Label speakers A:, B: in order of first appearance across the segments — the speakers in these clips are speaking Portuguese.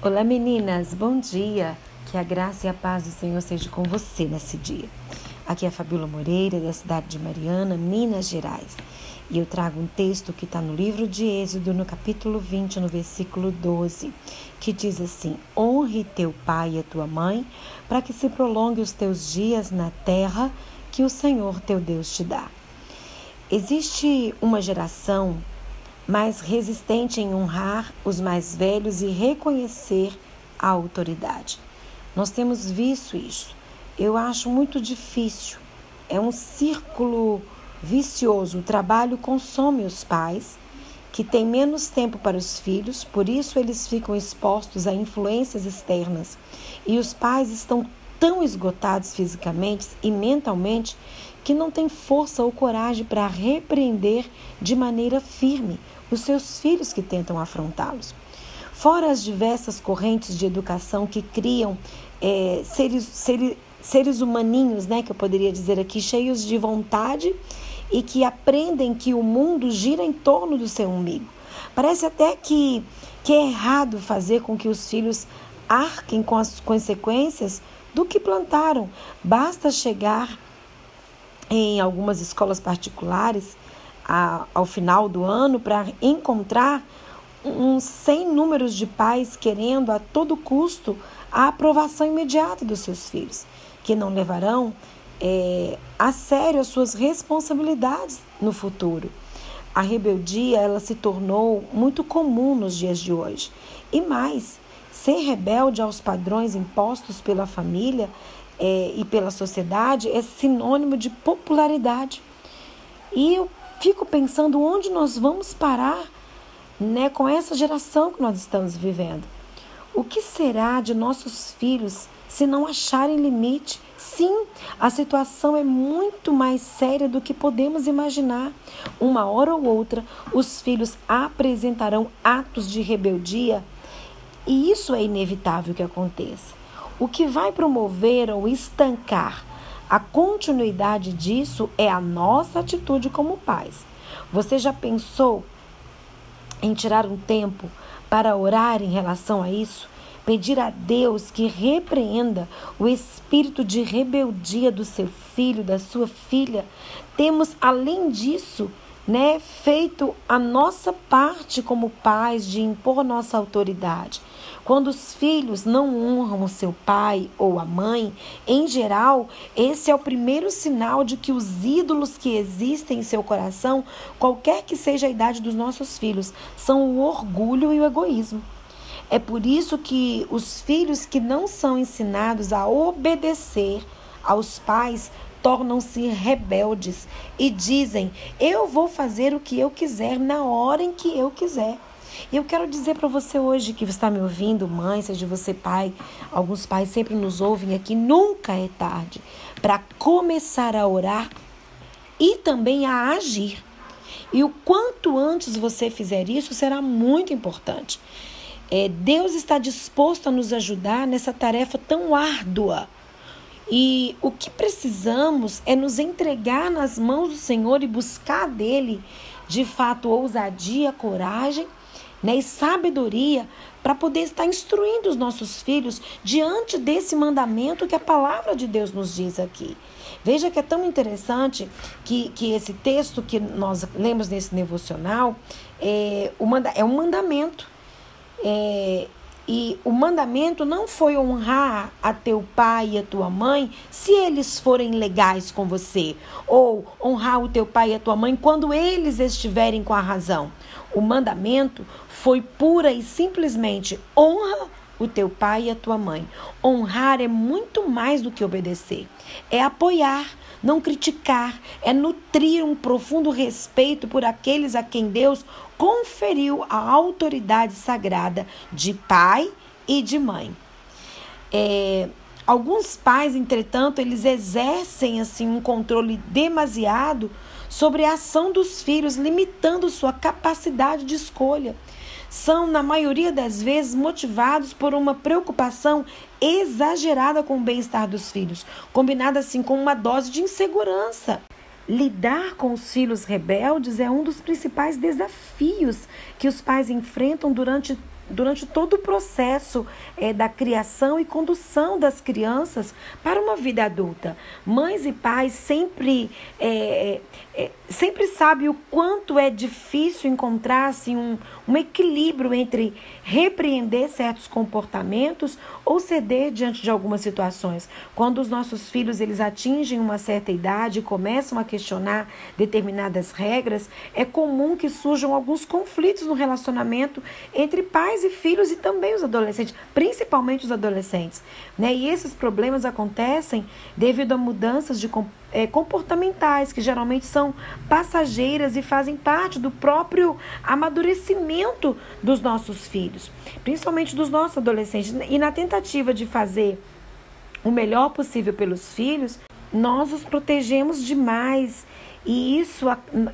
A: Olá meninas, bom dia. Que a graça e a paz do Senhor seja com você nesse dia. Aqui é a Fabíola Moreira, da cidade de Mariana, Minas Gerais. E eu trago um texto que está no livro de Êxodo, no capítulo 20, no versículo 12, que diz assim: Honre teu pai e a tua mãe, para que se prolongue os teus dias na terra que o Senhor teu Deus te dá. Existe uma geração mais resistente em honrar os mais velhos e reconhecer a autoridade. Nós temos visto isso. Eu acho muito difícil. É um círculo vicioso. O trabalho consome os pais, que têm menos tempo para os filhos, por isso eles ficam expostos a influências externas. E os pais estão tão esgotados fisicamente e mentalmente que não têm força ou coragem para repreender de maneira firme os seus filhos que tentam afrontá-los. Fora as diversas correntes de educação que criam é, seres, seres, seres humaninhos, né, que eu poderia dizer aqui, cheios de vontade e que aprendem que o mundo gira em torno do seu umbigo. Parece até que, que é errado fazer com que os filhos arquem com as consequências do que plantaram. Basta chegar em algumas escolas particulares a, ao final do ano para encontrar uns 100 números de pais querendo a todo custo a aprovação imediata dos seus filhos, que não levarão é, a sério as suas responsabilidades no futuro. A rebeldia ela se tornou muito comum nos dias de hoje. E mais, ser rebelde aos padrões impostos pela família é, e pela sociedade é sinônimo de popularidade. E eu fico pensando onde nós vamos parar né, com essa geração que nós estamos vivendo. O que será de nossos filhos se não acharem limite? Sim, a situação é muito mais séria do que podemos imaginar. Uma hora ou outra, os filhos apresentarão atos de rebeldia e isso é inevitável que aconteça. O que vai promover ou estancar a continuidade disso é a nossa atitude como pais. Você já pensou em tirar um tempo para orar em relação a isso? Pedir a Deus que repreenda o espírito de rebeldia do seu filho, da sua filha. Temos, além disso, né, feito a nossa parte como pais de impor nossa autoridade. Quando os filhos não honram o seu pai ou a mãe, em geral, esse é o primeiro sinal de que os ídolos que existem em seu coração, qualquer que seja a idade dos nossos filhos, são o orgulho e o egoísmo. É por isso que os filhos que não são ensinados a obedecer aos pais tornam-se rebeldes e dizem: Eu vou fazer o que eu quiser na hora em que eu quiser. E eu quero dizer para você hoje que está me ouvindo, mãe, seja você pai, alguns pais sempre nos ouvem aqui, nunca é tarde para começar a orar e também a agir. E o quanto antes você fizer isso será muito importante. É, Deus está disposto a nos ajudar nessa tarefa tão árdua. E o que precisamos é nos entregar nas mãos do Senhor e buscar dele, de fato, ousadia, coragem né, e sabedoria para poder estar instruindo os nossos filhos diante desse mandamento que a palavra de Deus nos diz aqui. Veja que é tão interessante que, que esse texto que nós lemos nesse devocional é, é um mandamento. É, e o mandamento não foi honrar a teu pai e a tua mãe se eles forem legais com você, ou honrar o teu pai e a tua mãe quando eles estiverem com a razão. O mandamento foi pura e simplesmente honra o teu pai e a tua mãe. Honrar é muito mais do que obedecer. É apoiar, não criticar, é nutrir um profundo respeito por aqueles a quem Deus conferiu a autoridade sagrada de pai e de mãe. É, alguns pais, entretanto, eles exercem assim um controle demasiado sobre a ação dos filhos, limitando sua capacidade de escolha. São, na maioria das vezes, motivados por uma preocupação exagerada com o bem-estar dos filhos, combinada assim com uma dose de insegurança. Lidar com os filhos rebeldes é um dos principais desafios que os pais enfrentam durante durante todo o processo é, da criação e condução das crianças para uma vida adulta. Mães e pais sempre, é, é, sempre sabem o quanto é difícil encontrar assim, um, um equilíbrio entre repreender certos comportamentos ou ceder diante de algumas situações. Quando os nossos filhos eles atingem uma certa idade e começam a questionar determinadas regras, é comum que surjam alguns conflitos no relacionamento entre pais e filhos e também os adolescentes, principalmente os adolescentes. Né? E esses problemas acontecem devido a mudanças de é, comportamentais, que geralmente são passageiras e fazem parte do próprio amadurecimento dos nossos filhos, principalmente dos nossos adolescentes. E na tentativa de fazer o melhor possível pelos filhos, nós os protegemos demais e isso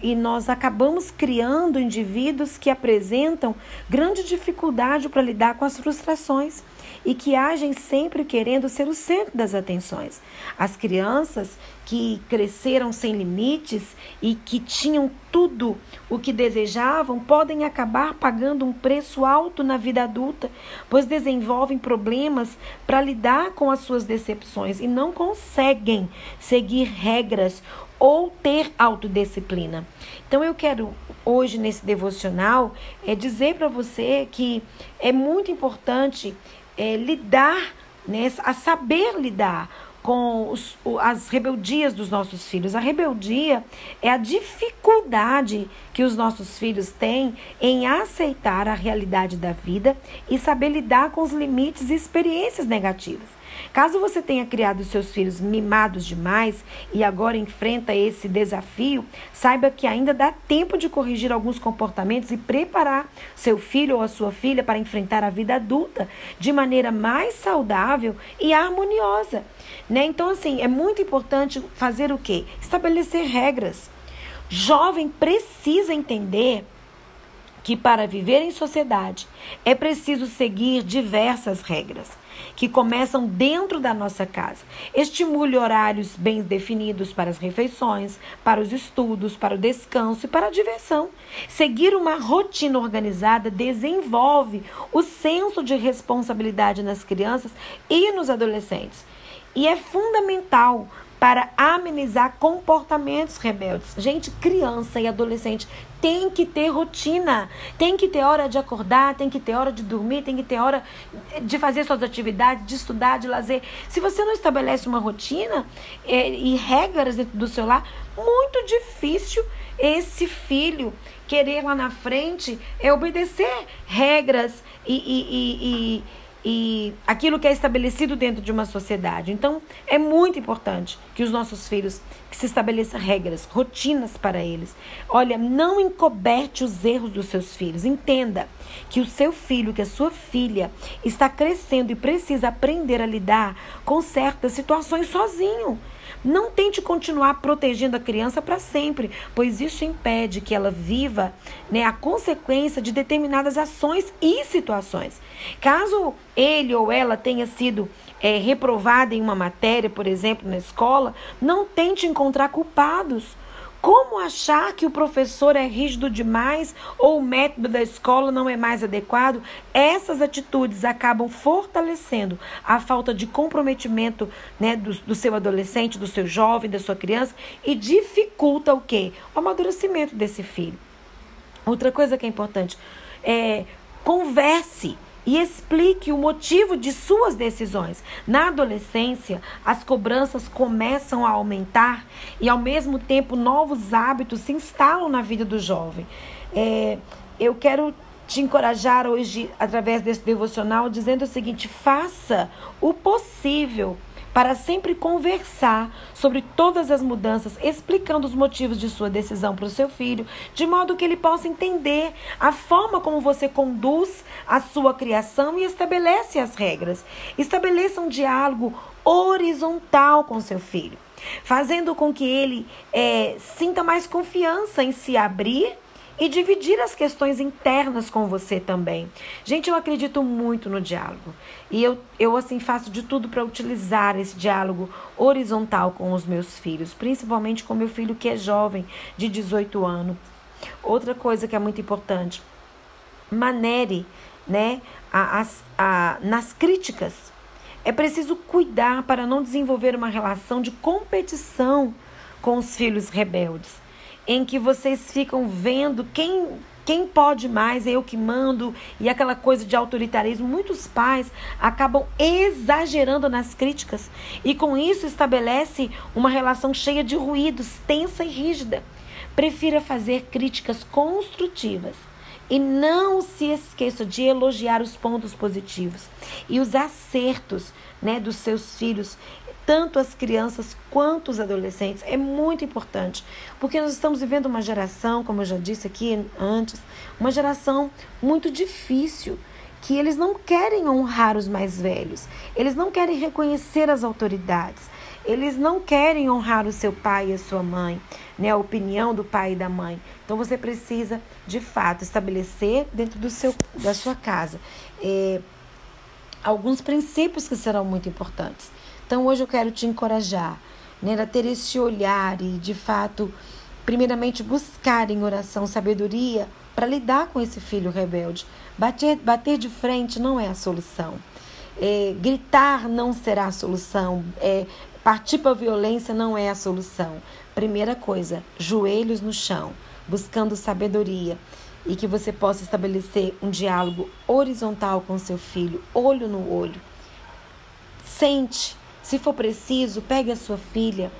A: e nós acabamos criando indivíduos que apresentam grande dificuldade para lidar com as frustrações e que agem sempre querendo ser o centro das atenções. As crianças que cresceram sem limites e que tinham tudo o que desejavam podem acabar pagando um preço alto na vida adulta, pois desenvolvem problemas para lidar com as suas decepções e não conseguem seguir regras ou ter autodisciplina. Então eu quero hoje nesse devocional é dizer para você que é muito importante é, lidar, né, a saber lidar com os, as rebeldias dos nossos filhos. A rebeldia é a dificuldade que os nossos filhos têm em aceitar a realidade da vida e saber lidar com os limites e experiências negativas. Caso você tenha criado seus filhos mimados demais e agora enfrenta esse desafio, saiba que ainda dá tempo de corrigir alguns comportamentos e preparar seu filho ou a sua filha para enfrentar a vida adulta de maneira mais saudável e harmoniosa. Né? Então, assim, é muito importante fazer o quê? Estabelecer regras. Jovem precisa entender que para viver em sociedade é preciso seguir diversas regras que começam dentro da nossa casa. Estimule horários bem definidos para as refeições, para os estudos, para o descanso e para a diversão. Seguir uma rotina organizada desenvolve o senso de responsabilidade nas crianças e nos adolescentes. E é fundamental para amenizar comportamentos rebeldes. Gente, criança e adolescente tem que ter rotina, tem que ter hora de acordar, tem que ter hora de dormir, tem que ter hora de fazer suas atividades, de estudar, de lazer. Se você não estabelece uma rotina é, e regras dentro do seu lar, muito difícil esse filho querer lá na frente é obedecer regras e, e, e, e e aquilo que é estabelecido dentro de uma sociedade. Então, é muito importante que os nossos filhos que se estabeleçam regras, rotinas para eles. Olha, não encoberte os erros dos seus filhos. Entenda que o seu filho, que a sua filha está crescendo e precisa aprender a lidar com certas situações sozinho. Não tente continuar protegendo a criança para sempre, pois isso impede que ela viva né, a consequência de determinadas ações e situações. Caso ele ou ela tenha sido é, reprovada em uma matéria, por exemplo, na escola, não tente encontrar culpados. Como achar que o professor é rígido demais ou o método da escola não é mais adequado? Essas atitudes acabam fortalecendo a falta de comprometimento né, do, do seu adolescente, do seu jovem, da sua criança e dificulta o quê? O amadurecimento desse filho. Outra coisa que é importante é converse e explique o motivo de suas decisões. Na adolescência, as cobranças começam a aumentar e, ao mesmo tempo, novos hábitos se instalam na vida do jovem. É, eu quero te encorajar hoje, através desse devocional, dizendo o seguinte: faça o possível para sempre conversar sobre todas as mudanças, explicando os motivos de sua decisão para o seu filho, de modo que ele possa entender a forma como você conduz a sua criação e estabelece as regras. Estabeleça um diálogo horizontal com seu filho, fazendo com que ele é, sinta mais confiança em se abrir e dividir as questões internas com você também. Gente, eu acredito muito no diálogo. E eu, eu assim, faço de tudo para utilizar esse diálogo horizontal com os meus filhos, principalmente com meu filho que é jovem, de 18 anos. Outra coisa que é muito importante, manere né, a, a, nas críticas. É preciso cuidar para não desenvolver uma relação de competição com os filhos rebeldes, em que vocês ficam vendo quem quem pode mais, é eu que mando, e aquela coisa de autoritarismo. Muitos pais acabam exagerando nas críticas e com isso estabelece uma relação cheia de ruídos, tensa e rígida. Prefira fazer críticas construtivas e não se esqueça de elogiar os pontos positivos e os acertos né, dos seus filhos tanto as crianças quanto os adolescentes. É muito importante, porque nós estamos vivendo uma geração, como eu já disse aqui antes, uma geração muito difícil, que eles não querem honrar os mais velhos, eles não querem reconhecer as autoridades, eles não querem honrar o seu pai e a sua mãe, né, a opinião do pai e da mãe. Então você precisa, de fato, estabelecer dentro do seu, da sua casa é, alguns princípios que serão muito importantes. Então hoje eu quero te encorajar né, a ter esse olhar e de fato, primeiramente buscar em oração sabedoria para lidar com esse filho rebelde. Bater, bater de frente não é a solução. É, gritar não será a solução. É, partir para a violência não é a solução. Primeira coisa, joelhos no chão, buscando sabedoria e que você possa estabelecer um diálogo horizontal com seu filho, olho no olho. Sente se for preciso, pegue a sua filha,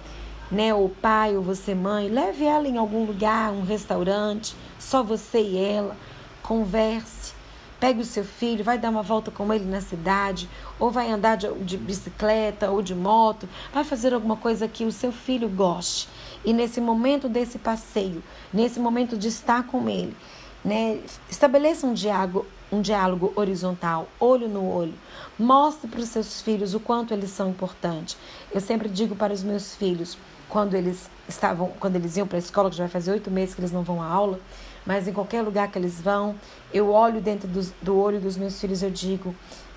A: né, ou pai, ou você mãe, leve ela em algum lugar, um restaurante, só você e ela, converse. Pegue o seu filho, vai dar uma volta com ele na cidade, ou vai andar de, de bicicleta ou de moto, vai fazer alguma coisa que o seu filho goste. E nesse momento desse passeio, nesse momento de estar com ele, né, estabeleça um diálogo, um diálogo horizontal, olho no olho. Mostre para os seus filhos o quanto eles são importantes. Eu sempre digo para os meus filhos, quando eles estavam, quando eles iam para a escola, que já vai fazer oito meses que eles não vão à aula, mas em qualquer lugar que eles vão, eu olho dentro do, do olho dos meus filhos eu digo,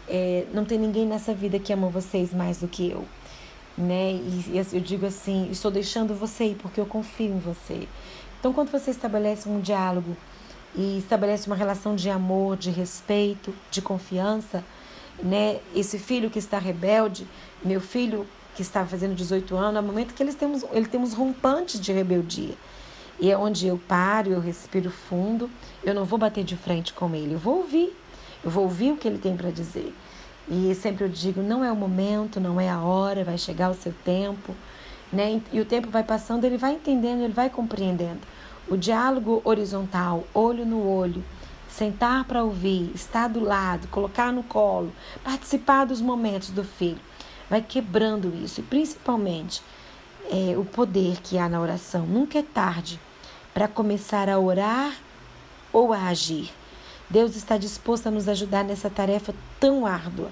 A: é, não tem ninguém nessa vida que ama vocês mais do que eu. Né? E, e eu digo assim, estou deixando você ir porque eu confio em você. Então, quando você estabelece um diálogo e estabelece uma relação de amor, de respeito, de confiança, né? Esse filho que está rebelde, meu filho que está fazendo 18 anos, é o momento que eles temos, ele temos rompantes de rebeldia. E é onde eu paro, eu respiro fundo, eu não vou bater de frente com ele, eu vou ouvir, eu vou ouvir o que ele tem para dizer. E sempre eu digo, não é o momento, não é a hora, vai chegar o seu tempo, né? E o tempo vai passando, ele vai entendendo, ele vai compreendendo. O diálogo horizontal, olho no olho, sentar para ouvir, estar do lado, colocar no colo, participar dos momentos do filho, vai quebrando isso e principalmente é, o poder que há na oração. Nunca é tarde para começar a orar ou a agir. Deus está disposto a nos ajudar nessa tarefa tão árdua.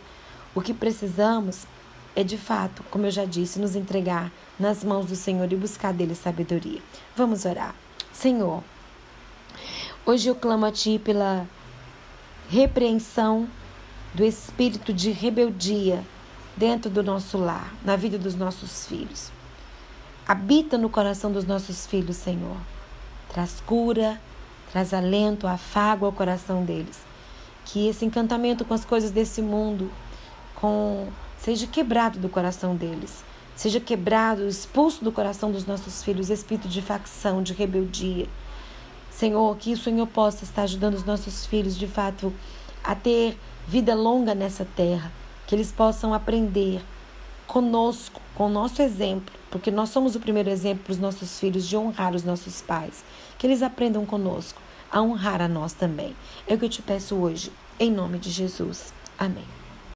A: O que precisamos é de fato, como eu já disse, nos entregar nas mãos do Senhor e buscar dele sabedoria. Vamos orar. Senhor, hoje eu clamo a Ti pela repreensão do espírito de rebeldia dentro do nosso lar, na vida dos nossos filhos. Habita no coração dos nossos filhos, Senhor. Traz cura, traz alento, afago ao coração deles. Que esse encantamento com as coisas desse mundo com seja quebrado do coração deles Seja quebrado, expulso do coração dos nossos filhos espírito de facção, de rebeldia. Senhor, que o Senhor possa estar ajudando os nossos filhos, de fato, a ter vida longa nessa terra. Que eles possam aprender conosco, com o nosso exemplo, porque nós somos o primeiro exemplo para os nossos filhos de honrar os nossos pais. Que eles aprendam conosco a honrar a nós também. É o que eu te peço hoje, em nome de Jesus. Amém.